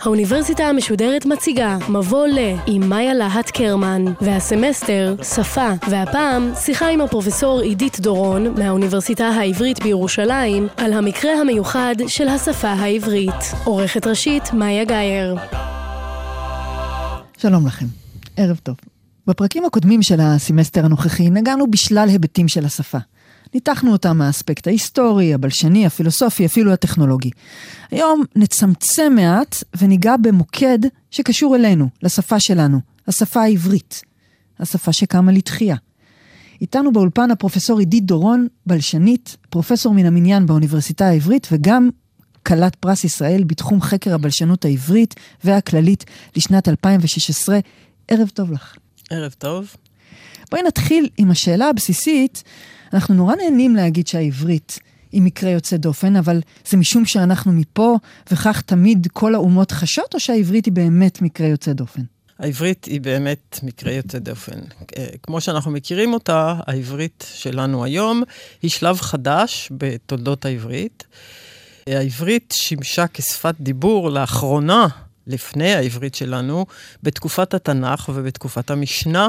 האוניברסיטה המשודרת מציגה מבוא ל עם מאיה להט קרמן, והסמסטר שפה, והפעם שיחה עם הפרופסור עידית דורון מהאוניברסיטה העברית בירושלים על המקרה המיוחד של השפה העברית. עורכת ראשית מאיה גאייר. שלום לכם, ערב טוב. בפרקים הקודמים של הסמסטר הנוכחי נגענו בשלל היבטים של השפה. ניתחנו אותם מהאספקט ההיסטורי, הבלשני, הפילוסופי, אפילו הטכנולוגי. היום נצמצם מעט וניגע במוקד שקשור אלינו, לשפה שלנו, השפה העברית. השפה שקמה לתחייה. איתנו באולפן הפרופסור עידית דורון, בלשנית, פרופסור מן המניין באוניברסיטה העברית וגם כלת פרס ישראל בתחום חקר הבלשנות העברית והכללית לשנת 2016. ערב טוב לך. ערב טוב. בואי נתחיל עם השאלה הבסיסית. אנחנו נורא נהנים להגיד שהעברית היא מקרה יוצא דופן, אבל זה משום שאנחנו מפה, וכך תמיד כל האומות חשות, או שהעברית היא באמת מקרה יוצא דופן? העברית היא באמת מקרה יוצא דופן. אה, כמו שאנחנו מכירים אותה, העברית שלנו היום היא שלב חדש בתולדות העברית. העברית שימשה כשפת דיבור לאחרונה, לפני העברית שלנו, בתקופת התנ"ך ובתקופת המשנה,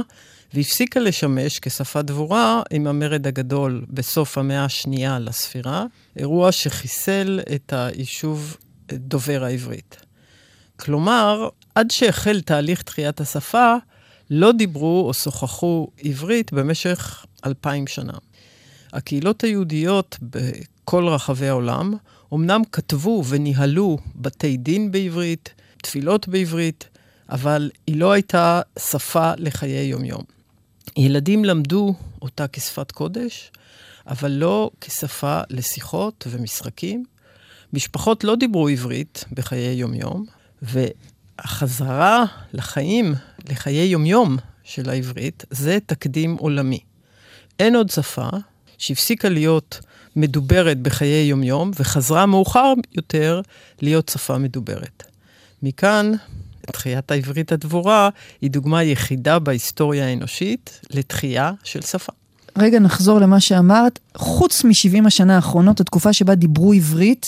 והפסיקה לשמש כשפת דבורה עם המרד הגדול בסוף המאה השנייה לספירה, אירוע שחיסל את היישוב דובר העברית. כלומר, עד שהחל תהליך תחיית השפה, לא דיברו או שוחחו עברית במשך אלפיים שנה. הקהילות היהודיות בכל רחבי העולם אמנם כתבו וניהלו בתי דין בעברית, תפילות בעברית, אבל היא לא הייתה שפה לחיי יומיום. ילדים למדו אותה כשפת קודש, אבל לא כשפה לשיחות ומשחקים. משפחות לא דיברו עברית בחיי יומיום, והחזרה לחיים, לחיי יומיום של העברית, זה תקדים עולמי. אין עוד שפה שהפסיקה להיות מדוברת בחיי יומיום, וחזרה מאוחר יותר להיות שפה מדוברת. מכאן תחיית העברית הדבורה היא דוגמה יחידה בהיסטוריה האנושית לתחייה של שפה. רגע, נחזור למה שאמרת. חוץ מ-70 השנה האחרונות, התקופה שבה דיברו עברית,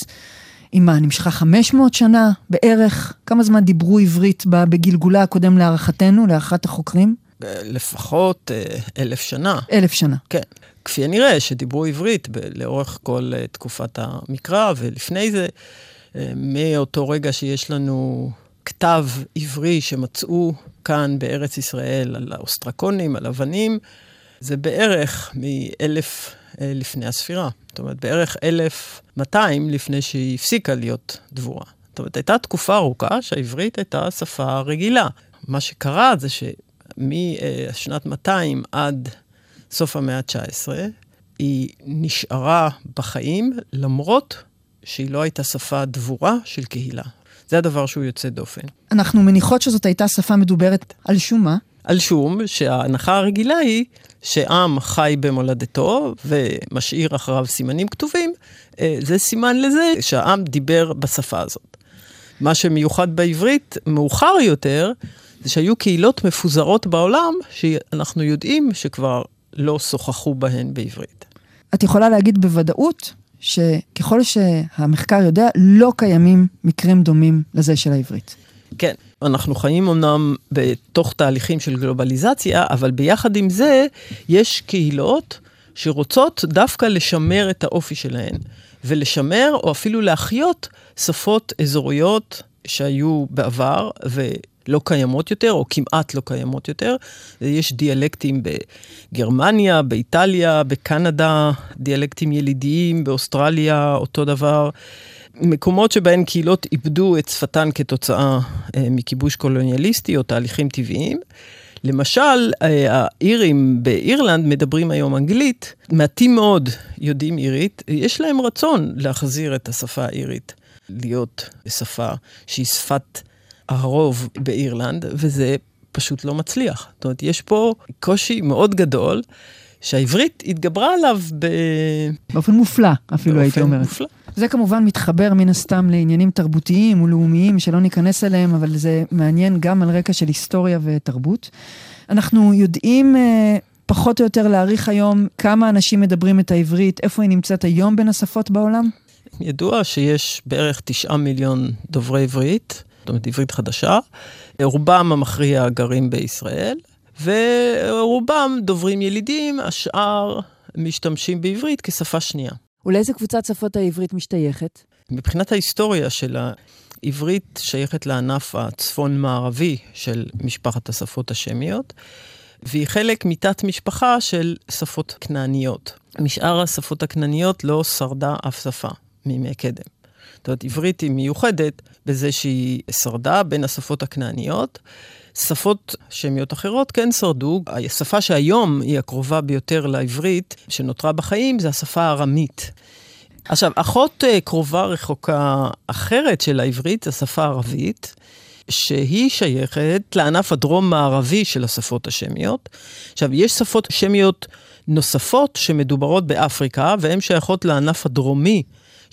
היא מה, נמשכה 500 שנה בערך? כמה זמן דיברו עברית בגלגולה הקודם להערכתנו, להערכת החוקרים? לפחות אה, אלף שנה. אלף שנה. כן. כפי הנראה, שדיברו עברית ב- לאורך כל uh, תקופת המקרא, ולפני זה, מאותו רגע שיש לנו כתב עברי שמצאו כאן בארץ ישראל על האוסטרקונים, על אבנים, זה בערך מאלף אה, לפני הספירה. זאת אומרת, בערך 1200 לפני שהיא הפסיקה להיות דבורה. זאת אומרת, הייתה תקופה ארוכה שהעברית הייתה שפה רגילה. מה שקרה זה שמשנת 200 עד סוף המאה ה-19, היא נשארה בחיים למרות שהיא לא הייתה שפה דבורה של קהילה. זה הדבר שהוא יוצא דופן. אנחנו מניחות שזאת הייתה שפה מדוברת על שום מה? על שום שההנחה הרגילה היא שעם חי במולדתו ומשאיר אחריו סימנים כתובים, אה, זה סימן לזה שהעם דיבר בשפה הזאת. מה שמיוחד בעברית, מאוחר יותר, זה שהיו קהילות מפוזרות בעולם, שאנחנו יודעים שכבר לא שוחחו בהן בעברית. את יכולה להגיד בוודאות שככל שהמחקר יודע, לא קיימים מקרים דומים לזה של העברית. כן, אנחנו חיים אמנם בתוך תהליכים של גלובליזציה, אבל ביחד עם זה, יש קהילות שרוצות דווקא לשמר את האופי שלהן, ולשמר או אפילו להחיות שפות אזוריות שהיו בעבר, ו... לא קיימות יותר, או כמעט לא קיימות יותר. יש דיאלקטים בגרמניה, באיטליה, בקנדה, דיאלקטים ילידיים, באוסטרליה, אותו דבר. מקומות שבהן קהילות איבדו את שפתן כתוצאה אה, מכיבוש קולוניאליסטי או תהליכים טבעיים. למשל, אה, האירים באירלנד מדברים היום אנגלית, מעטים מאוד יודעים אירית, יש להם רצון להחזיר את השפה האירית להיות שפה שהיא שפת הרוב באירלנד, וזה פשוט לא מצליח. זאת אומרת, יש פה קושי מאוד גדול, שהעברית התגברה עליו ב... באופן מופלא, אפילו הייתי אומרת. מופלא. זה כמובן מתחבר מן הסתם לעניינים תרבותיים ולאומיים שלא ניכנס אליהם, אבל זה מעניין גם על רקע של היסטוריה ותרבות. אנחנו יודעים uh, פחות או יותר להעריך היום כמה אנשים מדברים את העברית, איפה היא נמצאת היום בין השפות בעולם? ידוע שיש בערך תשעה מיליון דוברי עברית, זאת אומרת עברית חדשה. רובם המכריע גרים בישראל, ורובם דוברים ילידים, השאר משתמשים בעברית כשפה שנייה. ולאיזה קבוצת שפות העברית משתייכת? מבחינת ההיסטוריה של העברית שייכת לענף הצפון-מערבי של משפחת השפות השמיות, והיא חלק מתת משפחה של שפות כנעניות. משאר השפות הכנעניות לא שרדה אף שפה מימי קדם. זאת אומרת, עברית היא מיוחדת בזה שהיא שרדה בין השפות הכנעניות. שפות שמיות אחרות כן שרדו. השפה שהיום היא הקרובה ביותר לעברית, שנותרה בחיים, זה השפה הארמית. עכשיו, אחות אה, קרובה רחוקה אחרת של העברית, השפה הערבית, שהיא שייכת לענף הדרום-מערבי של השפות השמיות. עכשיו, יש שפות שמיות נוספות שמדוברות באפריקה, והן שייכות לענף הדרומי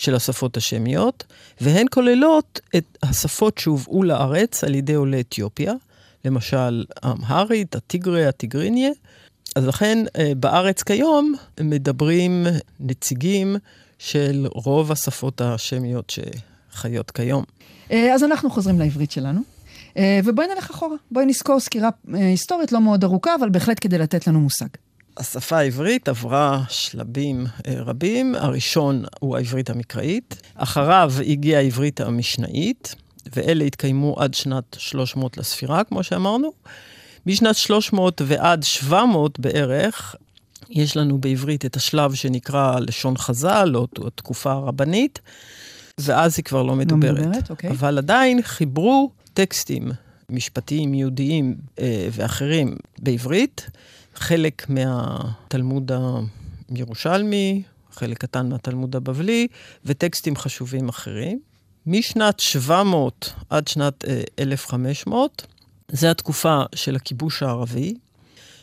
של השפות השמיות, והן כוללות את השפות שהובאו לארץ על ידי עולי אתיופיה, למשל האמהרית, הטיגרי, הטיגריניה. אז לכן אה, בארץ כיום מדברים נציגים של רוב השפות השמיות שחיות כיום. אה, אז אנחנו חוזרים לעברית שלנו. אה, ובואי נלך אחורה, בואי נזכור סקירה היסטורית לא מאוד ארוכה, אבל בהחלט כדי לתת לנו מושג. השפה העברית עברה שלבים רבים. הראשון הוא העברית המקראית, אחריו הגיעה העברית המשנאית, ואלה התקיימו עד שנת 300 לספירה, כמו שאמרנו. משנת 300 ועד 700 בערך, יש לנו בעברית את השלב שנקרא לשון חז"ל, או התקופה הרבנית, ואז היא כבר לא מדוברת. לא מדוברת, אוקיי. אבל עדיין חיברו טקסטים משפטיים יהודיים אה, ואחרים בעברית, חלק מהתלמוד הירושלמי, חלק קטן מהתלמוד הבבלי, וטקסטים חשובים אחרים. משנת 700 עד שנת 1500, אה, זה התקופה של הכיבוש הערבי,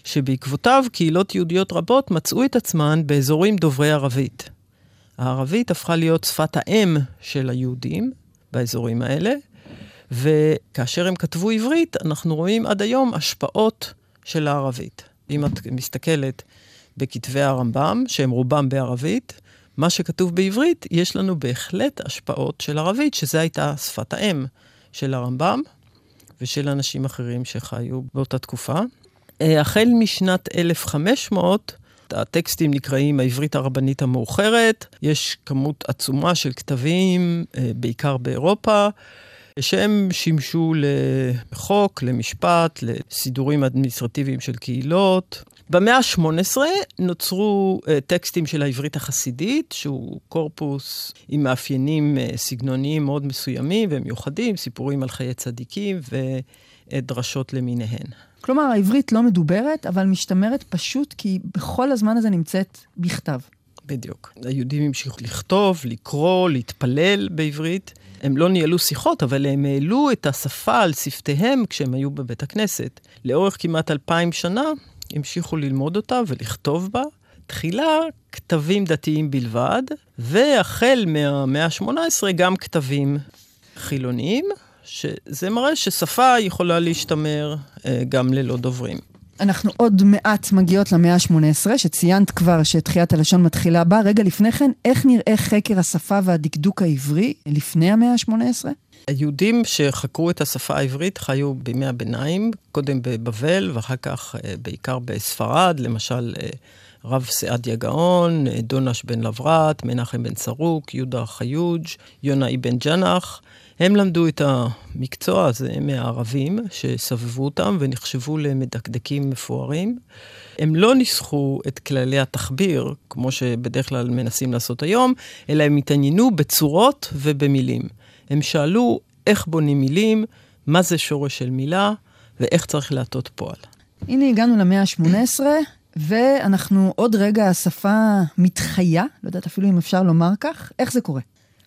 שבעקבותיו קהילות יהודיות רבות מצאו את עצמן באזורים דוברי ערבית. הערבית הפכה להיות שפת האם של היהודים באזורים האלה, וכאשר הם כתבו עברית, אנחנו רואים עד היום השפעות של הערבית. אם את מסתכלת בכתבי הרמב"ם, שהם רובם בערבית, מה שכתוב בעברית, יש לנו בהחלט השפעות של ערבית, שזו הייתה שפת האם של הרמב"ם ושל אנשים אחרים שחיו באותה תקופה. אה, החל משנת 1500, הטקסטים נקראים העברית הרבנית המאוחרת, יש כמות עצומה של כתבים, אה, בעיקר באירופה, שהם שימשו לחוק, למשפט, לסידורים אדמיניסטרטיביים של קהילות. במאה ה-18 נוצרו uh, טקסטים של העברית החסידית, שהוא קורפוס עם מאפיינים uh, סגנוניים מאוד מסוימים ומיוחדים, סיפורים על חיי צדיקים ודרשות למיניהן. כלומר, העברית לא מדוברת, אבל משתמרת פשוט כי בכל הזמן הזה נמצאת בכתב. בדיוק. היהודים המשיכו לכתוב, לקרוא, להתפלל בעברית. הם לא ניהלו שיחות, אבל הם העלו את השפה על שפתיהם כשהם היו בבית הכנסת. לאורך כמעט אלפיים שנה המשיכו ללמוד אותה ולכתוב בה. תחילה כתבים דתיים בלבד, והחל מהמאה ה-18 גם כתבים חילוניים, שזה מראה ששפה יכולה להשתמר אה, גם ללא דוברים. אנחנו עוד מעט מגיעות למאה ה-18, שציינת כבר שתחיית הלשון מתחילה בה. רגע לפני כן, איך נראה חקר השפה והדקדוק העברי לפני המאה ה-18? היהודים שחקרו את השפה העברית חיו בימי הביניים, קודם בבבל ואחר כך אה, בעיקר בספרד, למשל אה, רב סעדיה גאון, אה, דונש בן לברת, מנחם בן צרוק, יהודה חיוג', יונה אבן ג'נח. הם למדו את המקצוע הזה מהערבים שסבבו אותם ונחשבו למדקדקים מפוארים. הם לא ניסחו את כללי התחביר, כמו שבדרך כלל מנסים לעשות היום, אלא הם התעניינו בצורות ובמילים. הם שאלו איך בונים מילים, מה זה שורש של מילה ואיך צריך להטות פועל. הנה הגענו למאה ה-18, ואנחנו עוד רגע, השפה מתחיה, לא יודעת אפילו אם אפשר לומר כך, איך זה קורה?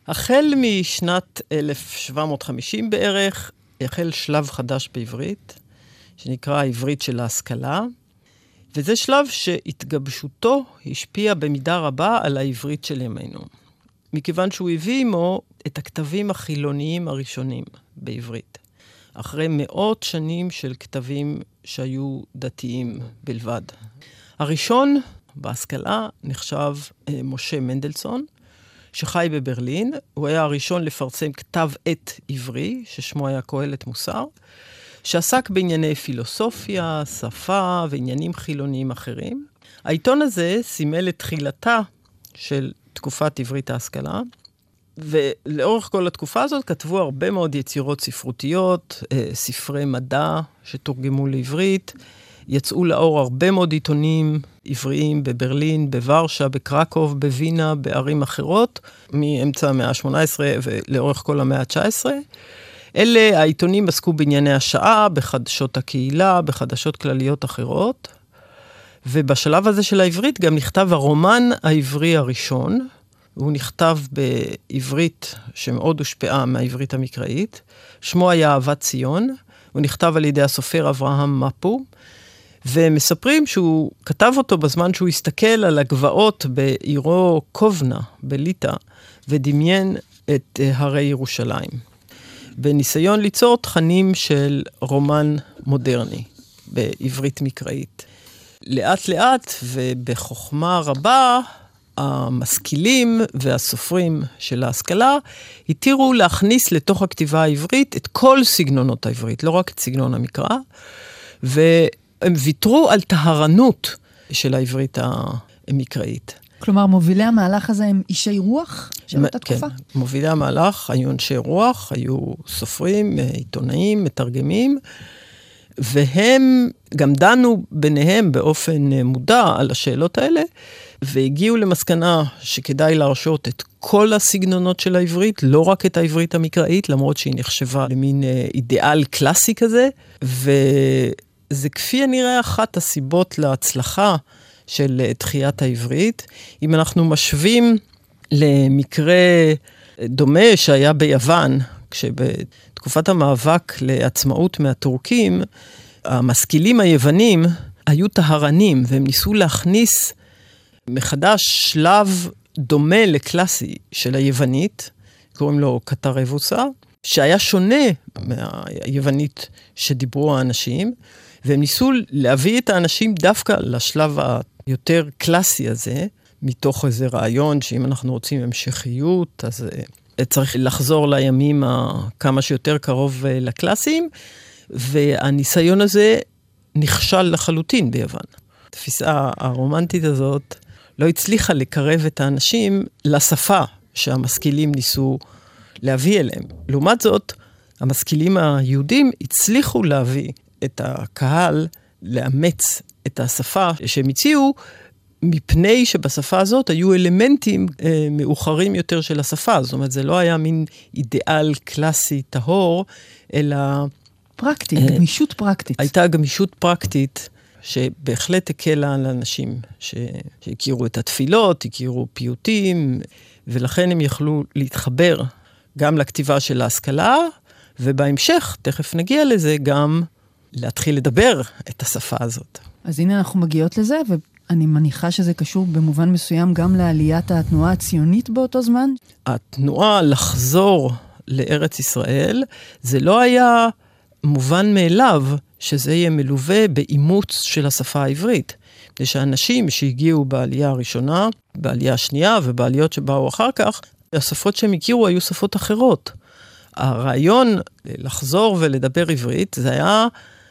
החל משנת 1750 בערך, החל שלב חדש בעברית, שנקרא העברית של ההשכלה, וזה שלב שהתגבשותו השפיעה במידה רבה על העברית של ימינו. מכיוון שהוא הביא עמו את הכתבים החילוניים הראשונים בעברית. אחרי מאות שנים של כתבים שהיו דתיים בלבד. הראשון בהשכלה נחשב אה, משה מנדלסון, שחי בברלין. הוא היה הראשון לפרסם כתב עת עברי, ששמו היה קהלת מוסר, שעסק בענייני פילוסופיה, שפה ועניינים חילוניים אחרים. העיתון הזה סימל את תחילתה של תקופת עברית ההשכלה, ולאורך כל התקופה הזאת כתבו הרבה מאוד יצירות ספרותיות, אה, ספרי מדע שתורגמו לעברית. יצאו לאור הרבה מאוד עיתונים עבריים בברלין, בוורשה, בקרקוב, בווינה, בערים אחרות, מאמצע המאה ה-18 ולאורך כל המאה ה-19. אלה העיתונים עסקו בענייני השעה, בחדשות הקהילה, בחדשות כלליות אחרות. ובשלב הזה של העברית גם נכתב הרומן העברי הראשון. הוא נכתב בעברית שמאוד הושפעה מהעברית המקראית. שמו היה אהבת ציון. הוא נכתב על ידי הסופר אברהם מפו. ומספרים שהוא כתב אותו בזמן שהוא הסתכל על הגבעות בעירו קובנה, בליטא, ודמיין את אה, הרי ירושלים. בניסיון ליצור תכנים של רומן מודרני, בעברית מקראית. לאט לאט ובחוכמה רבה, המשכילים והסופרים של ההשכלה התירו להכניס לתוך הכתיבה העברית את כל סגנונות העברית, לא רק את סגנון המקרא, והם ויתרו על טהרנות של העברית המקראית. כלומר, מובילי המהלך הזה הם אישי רוח של אותה כן, תקופה? כן, מובילי המהלך היו אנשי רוח, היו סופרים, עיתונאים, מתרגמים, והם גם דנו ביניהם באופן מודע על השאלות האלה, והגיעו למסקנה שכדאי להרשות את כל הסגנונות של העברית, לא רק את העברית המקראית, למרות שהיא נחשבה למין אה, אידיאל קלאסי כזה, וזה כפי הנראה אחת הסיבות להצלחה של אה, תחיית העברית. אם אנחנו משווים למקרה דומה שהיה ביוון, כשבתקופת המאבק לעצמאות מהטורקים, המשכילים היוונים היו טהרנים, והם ניסו להכניס מחדש שלב דומה לקלאסי של היוונית, קוראים לו קטרבוסה, שהיה שונה מהיוונית שדיברו האנשים, והם ניסו להביא את האנשים דווקא לשלב היותר קלאסי הזה, מתוך איזה רעיון שאם אנחנו רוצים המשכיות, אז אה, צריך לחזור לימים כמה שיותר קרוב אה, לקלאסיים, והניסיון הזה נכשל לחלוטין ביוון. התפיסה הרומנטית הזאת לא הצליחה לקרב את האנשים לשפה שהמשכילים ניסו להביא אליהם. לעומת זאת, המשכילים היהודים הצליחו להביא את הקהל לאמץ את השפה שהם הציעו, מפני שבשפה הזאת היו אלמנטים אה, מאוחרים יותר של השפה. זאת אומרת, זה לא היה מין אידיאל קלאסי טהור, אלא... פרקטית, אה, גמישות פרקטית. הייתה גמישות פרקטית. שבהחלט הקלה על אנשים ש... שהכירו את התפילות, הכירו פיוטים, ולכן הם יכלו להתחבר גם לכתיבה של ההשכלה, ובהמשך, תכף נגיע לזה, גם להתחיל לדבר את השפה הזאת. אז הנה אנחנו מגיעות לזה, ואני מניחה שזה קשור במובן מסוים גם לעליית התנועה הציונית באותו זמן. התנועה לחזור לארץ ישראל, זה לא היה מובן מאליו שזה יהיה מלווה באימוץ של השפה העברית. כדי שאנשים שהגיעו בעלייה הראשונה, בעלייה השנייה ובעליות שבאו אחר כך, השפות שהם הכירו היו שפות אחרות. הרעיון לחזור ולדבר עברית, זה היה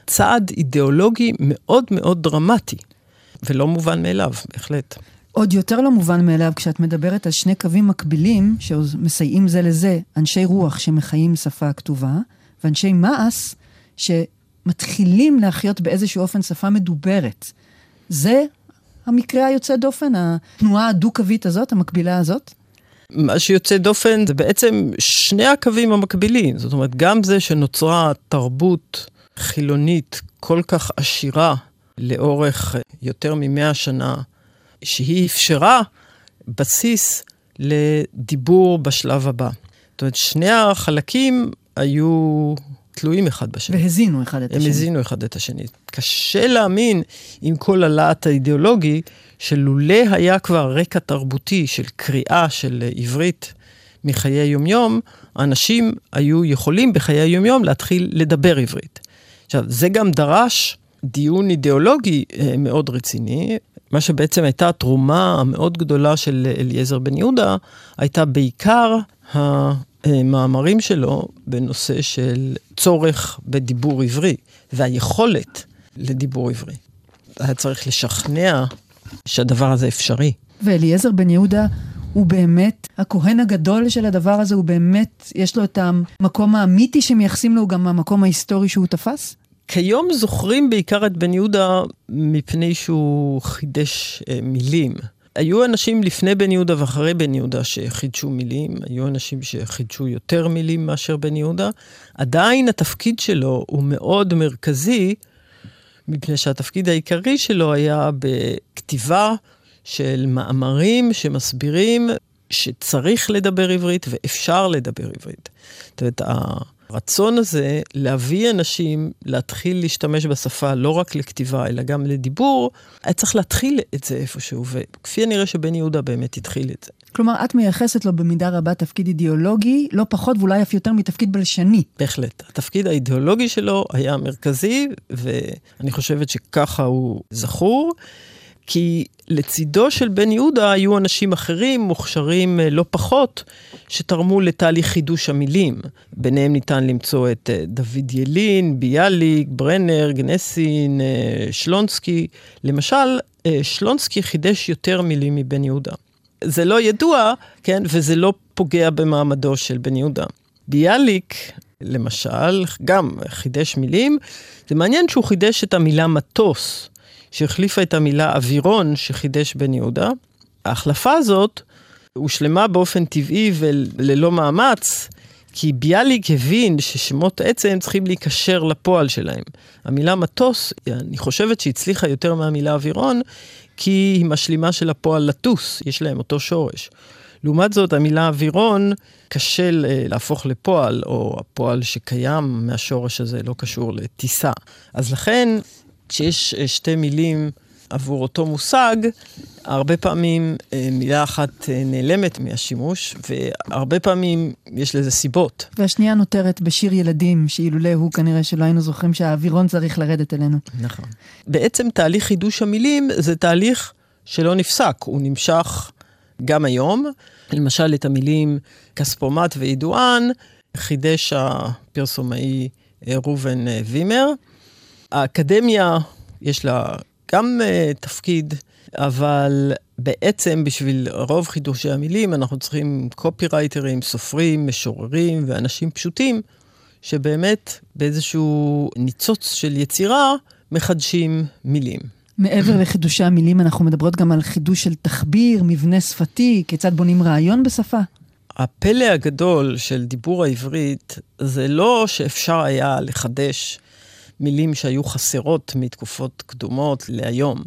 צעד אידיאולוגי מאוד מאוד דרמטי, ולא מובן מאליו, בהחלט. עוד יותר לא מובן מאליו כשאת מדברת על שני קווים מקבילים שמסייעים זה לזה, אנשי רוח שמחיים שפה כתובה, ואנשי מעש שמתחילים להחיות באיזשהו אופן שפה מדוברת. זה המקרה היוצא דופן, התנועה הדו-קווית הזאת, המקבילה הזאת? מה שיוצא דופן זה בעצם שני הקווים המקבילים. זאת אומרת, גם זה שנוצרה תרבות חילונית כל כך עשירה לאורך יותר ממאה שנה, שהיא אפשרה בסיס לדיבור בשלב הבא. זאת אומרת, שני החלקים היו תלויים אחד בשני. והזינו אחד את הם השני. הם הזינו אחד את השני. קשה להאמין עם כל הלהט האידיאולוגי, שלולא היה כבר רקע תרבותי של קריאה של עברית מחיי יומיום, אנשים היו יכולים בחיי יומיום להתחיל לדבר עברית. עכשיו, זה גם דרש דיון אידיאולוגי אה, מאוד רציני. מה שבעצם הייתה התרומה המאוד גדולה של אליעזר בן יהודה, הייתה בעיקר המאמרים שלו בנושא של צורך בדיבור עברי, והיכולת לדיבור עברי. היה צריך לשכנע שהדבר הזה אפשרי. ואליעזר בן יהודה הוא באמת הכהן הגדול של הדבר הזה, הוא באמת, יש לו את המקום המיתי שמייחסים לו, גם המקום ההיסטורי שהוא תפס? כיום זוכרים בעיקר את בן יהודה מפני שהוא חידש אה, מילים. היו אנשים לפני בן יהודה ואחרי בן יהודה שחידשו מילים, היו אנשים שחידשו יותר מילים מאשר בן יהודה. עדיין התפקיד שלו הוא מאוד מרכזי, מפני שהתפקיד העיקרי שלו היה בכתיבה של מאמרים שמסבירים שצריך לדבר עברית ואפשר לדבר עברית. זאת אומרת, הרצון הזה להביא אנשים להתחיל להשתמש בשפה לא רק לכתיבה, אלא גם לדיבור, היה צריך להתחיל את זה איפשהו, וכפי הנראה שבן יהודה באמת התחיל את זה. כלומר, את מייחסת לו במידה רבה תפקיד אידיאולוגי, לא פחות ואולי אף יותר מתפקיד בלשני. בהחלט. התפקיד האידיאולוגי שלו היה מרכזי, ואני חושבת שככה הוא זכור. כי לצידו של בן יהודה היו אנשים אחרים, מוכשרים אה, לא פחות, שתרמו לתהליך חידוש המילים. ביניהם ניתן למצוא את אה, דוד ילין, ביאליק, ברנר, גנסין, אה, שלונסקי. למשל, שלונסקי חידש יותר מילים מבן יהודה. זה לא ידוע, כן, וזה לא פוגע במעמדו של בן יהודה. ביאליק, למשל, גם חידש מילים. זה מעניין שהוא חידש את המילה מטוס. שהחליפה את המילה אווירון שחידש בן יהודה. ההחלפה הזאת הושלמה באופן טבעי וללא מאמץ, כי ביאליק הבין ששמות עצם צריכים להיקשר לפועל שלהם. המילה מטוס, אני חושבת שהצליחה יותר מהמילה אווירון, כי היא משלימה של הפועל לטוס, יש להם אותו שורש. לעומת זאת, המילה אווירון קשה להפוך לפועל, או הפועל שקיים מהשורש הזה לא קשור לטיסה. אז לכן כשיש אה, שתי מילים עבור אותו מושג, הרבה פעמים אה, מילה אחת אה, נעלמת מהשימוש, והרבה פעמים יש לזה סיבות. והשנייה נותרת בשיר ילדים, שאילולא הוא כנראה שלא היינו זוכרים שהאווירון צריך לרדת אלינו. נכון. בעצם תהליך חידוש המילים זה תהליך שלא נפסק, הוא נמשך גם היום. למשל, את המילים כספומט וידוען חידש הפרסומאי ראובן וימר. האקדמיה, יש לה גם uh, תפקיד, אבל בעצם בשביל רוב חידושי המילים אנחנו צריכים קופירייטרים, סופרים, משוררים ואנשים פשוטים, שבאמת באיזשהו ניצוץ של יצירה מחדשים מילים. מעבר לחידושי המילים, אנחנו מדברות גם על חידוש של תחביר, מבנה שפתי, כיצד בונים רעיון בשפה? הפלא הגדול של דיבור העברית זה לא שאפשר היה לחדש מילים שהיו חסרות מתקופות קדומות להיום.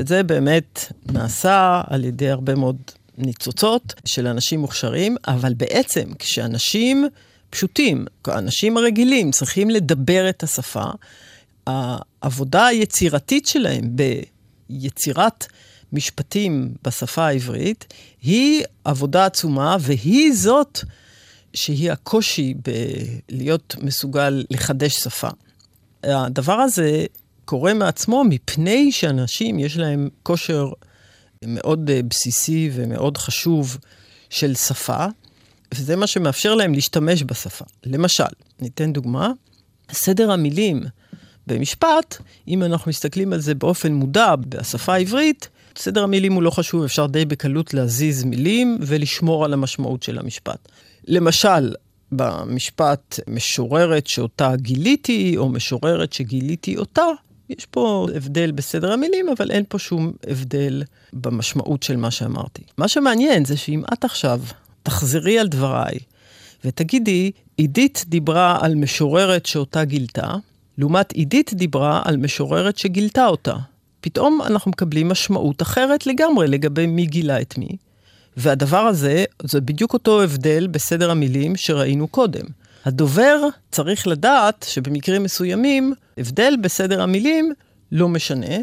את זה באמת נעשה על ידי הרבה מאוד ניצוצות של אנשים מוכשרים, אבל בעצם כשאנשים פשוטים, האנשים הרגילים, צריכים לדבר את השפה, העבודה היצירתית שלהם ביצירת משפטים בשפה העברית היא עבודה עצומה, והיא זאת שהיא הקושי בלהיות מסוגל לחדש שפה. הדבר הזה קורה מעצמו מפני שאנשים יש להם כושר מאוד אה, בסיסי ומאוד חשוב של שפה, וזה מה שמאפשר להם להשתמש בשפה. למשל, ניתן דוגמה, סדר המילים במשפט, אם אנחנו מסתכלים על זה באופן מודע בשפה העברית, סדר המילים הוא לא חשוב, אפשר די בקלות להזיז מילים ולשמור על המשמעות של המשפט. למשל, במשפט משוררת שאותה גיליתי, או משוררת שגיליתי אותה. יש פה הבדל בסדר המילים, אבל אין פה שום הבדל במשמעות של מה שאמרתי. מה שמעניין זה שאם את עכשיו תחזרי על דבריי ותגידי, עידית דיברה על משוררת שאותה גילתה, לעומת עידית דיברה על משוררת שגילתה אותה. פתאום אנחנו מקבלים משמעות אחרת לגמרי לגבי מי גילה את מי. והדבר הזה, זה בדיוק אותו הבדל בסדר המילים שראינו קודם. הדובר צריך לדעת שבמקרים מסוימים, הבדל בסדר המילים לא משנה,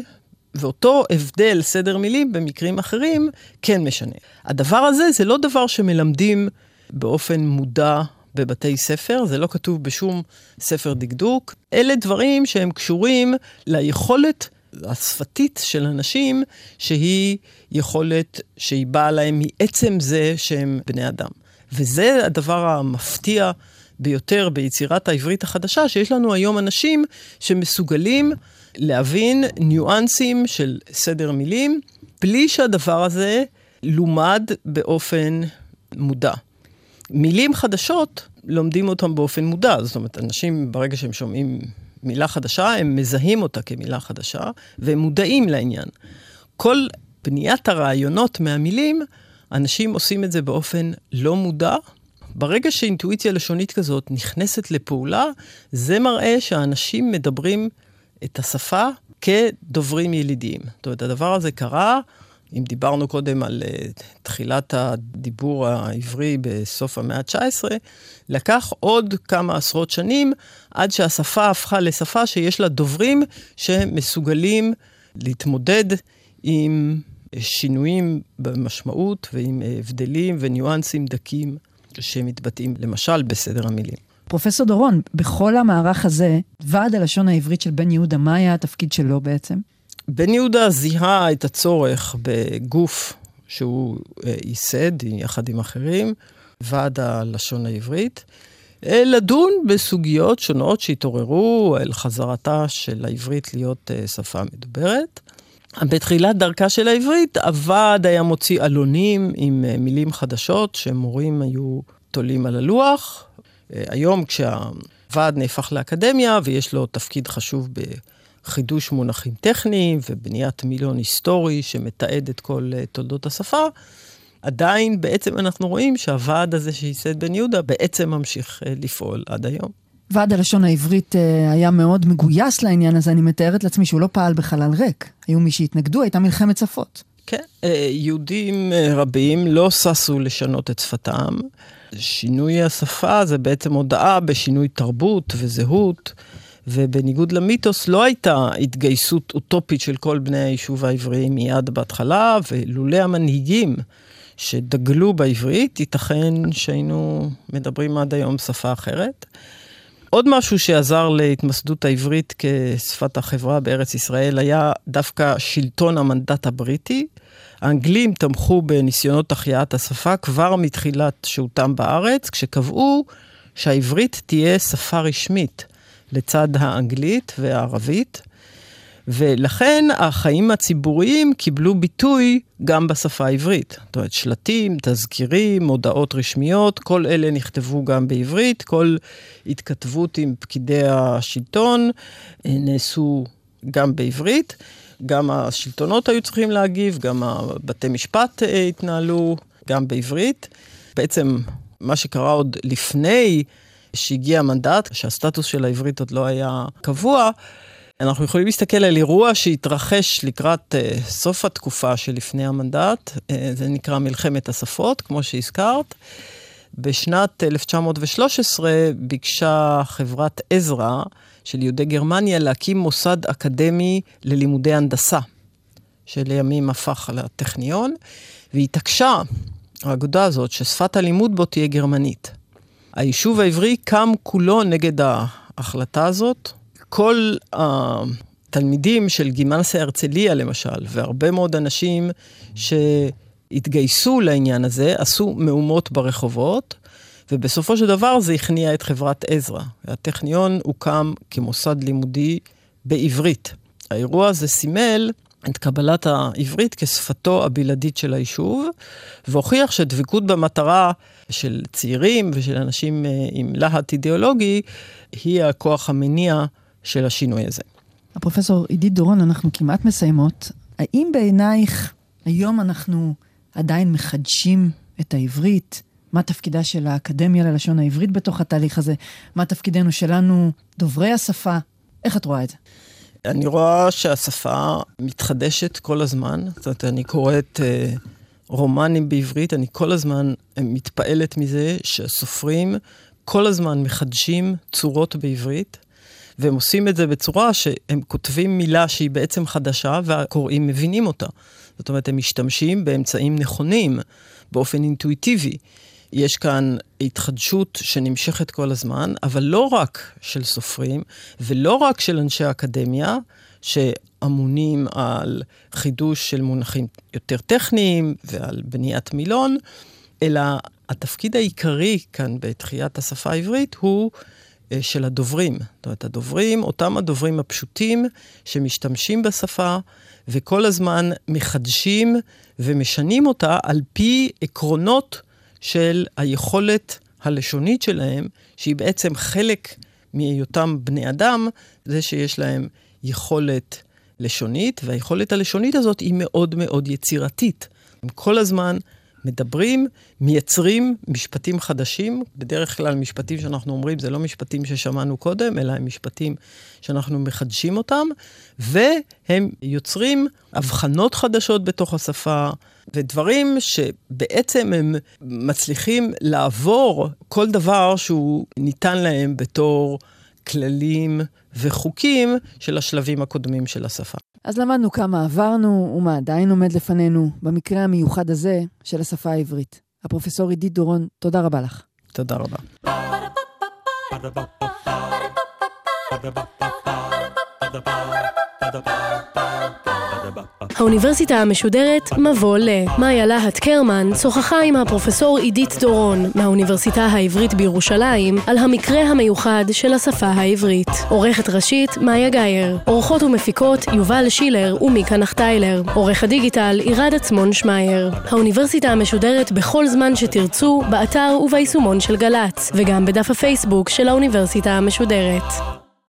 ואותו הבדל סדר מילים במקרים אחרים כן משנה. הדבר הזה זה לא דבר שמלמדים באופן מודע בבתי ספר, זה לא כתוב בשום ספר דקדוק. אלה דברים שהם קשורים ליכולת השפתית של אנשים, שהיא יכולת שהיא באה להם מעצם זה שהם בני אדם. וזה הדבר המפתיע ביותר ביצירת העברית החדשה, שיש לנו היום אנשים שמסוגלים להבין ניואנסים של סדר מילים, בלי שהדבר הזה לומד באופן מודע. מילים חדשות, לומדים אותם באופן מודע. זאת אומרת, אנשים, ברגע שהם שומעים מילה חדשה, הם מזהים אותה כמילה חדשה, והם מודעים לעניין. כל בניית הרעיונות מהמילים, אנשים עושים את זה באופן לא מודע. ברגע שאינטואיציה לשונית כזאת נכנסת לפעולה, זה מראה שהאנשים מדברים את השפה כדוברים ילידיים. זאת אומרת, הדבר הזה קרה, אם דיברנו קודם על uh, תחילת הדיבור העברי בסוף המאה ה-19, לקח עוד כמה עשרות שנים עד שהשפה הפכה לשפה שיש לה דוברים שמסוגלים להתמודד עם שינויים במשמעות ועם הבדלים וניואנסים דקים שמתבטאים למשל בסדר המילים. פרופסור דורון, בכל המערך הזה, ועד הלשון העברית של בן יהודה, מה היה התפקיד שלו בעצם? בן יהודה זיהה את הצורך בגוף שהוא אה, ייסד יחד עם אחרים, ועד הלשון העברית, אה, לדון בסוגיות שונות שהתעוררו אל חזרתה של העברית להיות אה, שפה מדוברת. בתחילת דרכה של העברית, הוועד היה מוציא עלונים עם מילים חדשות שמורים היו תולים על הלוח. היום כשהוועד נהפך לאקדמיה ויש לו תפקיד חשוב בחידוש מונחים טכניים ובניית מילון היסטורי שמתעד את כל תולדות השפה, עדיין בעצם אנחנו רואים שהוועד הזה שייסד בן יהודה בעצם ממשיך לפעול עד היום. ועד הלשון העברית היה מאוד מגויס לעניין הזה, אני מתארת לעצמי שהוא לא פעל בחלל ריק. היו מי שהתנגדו, הייתה מלחמת שפות. כן, יהודים רבים לא ששו לשנות את שפתם. שינוי השפה זה בעצם הודעה בשינוי תרבות וזהות, ובניגוד למיתוס לא הייתה התגייסות אוטופית של כל בני היישוב העברי מיד בהתחלה, ולולא המנהיגים שדגלו בעברית, ייתכן שהיינו מדברים עד היום שפה אחרת. עוד משהו שעזר להתמסדות העברית כשפת החברה בארץ ישראל היה דווקא שלטון המנדט הבריטי. האנגלים תמכו בניסיונות החייאת השפה כבר מתחילת שהותם בארץ, כשקבעו שהעברית תהיה שפה רשמית לצד האנגלית והערבית, ולכן החיים הציבוריים קיבלו ביטוי גם בשפה העברית. זאת אומרת, שלטים, תזכירים, הודעות רשמיות, כל אלה נכתבו גם בעברית, כל התכתבות עם פקידי השלטון אה, נעשו גם בעברית. גם השלטונות היו צריכים להגיב, גם הבתי משפט אה, התנהלו גם בעברית. בעצם מה שקרה עוד לפני שהגיע המנדט, שהסטטוס של העברית עוד לא היה קבוע, אנחנו יכולים להסתכל על אירוע שהתרחש לקראת uh, סוף התקופה שלפני המנדט, uh, זה נקרא מלחמת השפות, כמו שהזכרת. בשנת 1913 ביקשה חברת עזרא של יהודי גרמניה להקים מוסד אקדמי ללימודי הנדסה, שלימים הפך לטכניון, והתעקשה, האגודה הזאת, ששפת הלימוד בו תהיה גרמנית. היישוב העברי קם כולו נגד ההחלטה הזאת. כל התלמידים של גימנסיה הרצליה, למשל, והרבה מאוד אנשים שהתגייסו לעניין הזה, עשו מהומות ברחובות, ובסופו של דבר זה הכניע את חברת עזרא. הטכניון הוקם כמוסד לימודי בעברית. האירוע הזה סימל את קבלת העברית כשפתו הבלעדית של היישוב, והוכיח שדבקות במטרה של צעירים ושל אנשים אה, עם להט אידיאולוגי, היא הכוח המניע של השינוי הזה. הפרופסור עידית דורון, אנחנו כמעט מסיימות. האם בעינייך היום אנחנו עדיין מחדשים את העברית? מה תפקידה של האקדמיה ללשון העברית בתוך התהליך הזה? מה תפקידנו שלנו, דוברי השפה? איך את רואה את זה? אני רואה שהשפה מתחדשת כל הזמן. זאת אומרת, אני קוראת אה, רומנים בעברית, אני כל הזמן מתפעלת מזה שהסופרים כל הזמן מחדשים צורות בעברית. והם עושים את זה בצורה שהם כותבים מילה שהיא בעצם חדשה והקוראים מבינים אותה. זאת אומרת, הם משתמשים באמצעים נכונים, באופן אינטואיטיבי. יש כאן התחדשות שנמשכת כל הזמן, אבל לא רק של סופרים ולא רק של אנשי אקדמיה, שאמונים על חידוש של מונחים יותר טכניים ועל בניית מילון, אלא התפקיד העיקרי כאן בתחיית השפה העברית הוא אה, של הדוברים. זאת אומרת, הדוברים, אותם הדוברים הפשוטים שמשתמשים בשפה וכל הזמן מחדשים ומשנים אותה על פי עקרונות של היכולת הלשונית שלהם, שהיא בעצם חלק מהיותם בני אדם, זה שיש להם יכולת לשונית, והיכולת הלשונית הזאת היא מאוד מאוד יצירתית. הם כל הזמן מדברים, מייצרים משפטים חדשים. בדרך כלל משפטים שאנחנו אומרים זה לא משפטים ששמענו קודם, אלא הם משפטים שאנחנו מחדשים אותם, והם יוצרים הבחנות חדשות בתוך השפה, ודברים שבעצם הם מצליחים לעבור כל דבר שהוא ניתן להם בתור כללים וחוקים של השלבים הקודמים של השפה. אז למדנו כמה עברנו ומה עדיין עומד לפנינו במקרה המיוחד הזה של השפה העברית. הפרופסור עידית דורון, תודה רבה לך. תודה רבה. האוניברסיטה המשודרת מבוא ל. מאיה להט קרמן שוחחה עם הפרופסור עידית דורון מהאוניברסיטה העברית בירושלים על המקרה המיוחד של השפה העברית. עורכת ראשית מאיה גאייר. עורכות ומפיקות יובל שילר ומיקה נחטיילר. עורך הדיגיטל עירד עצמון שמייר. האוניברסיטה המשודרת בכל זמן שתרצו, באתר וביישומון של גל"צ, וגם בדף הפייסבוק של האוניברסיטה המשודרת.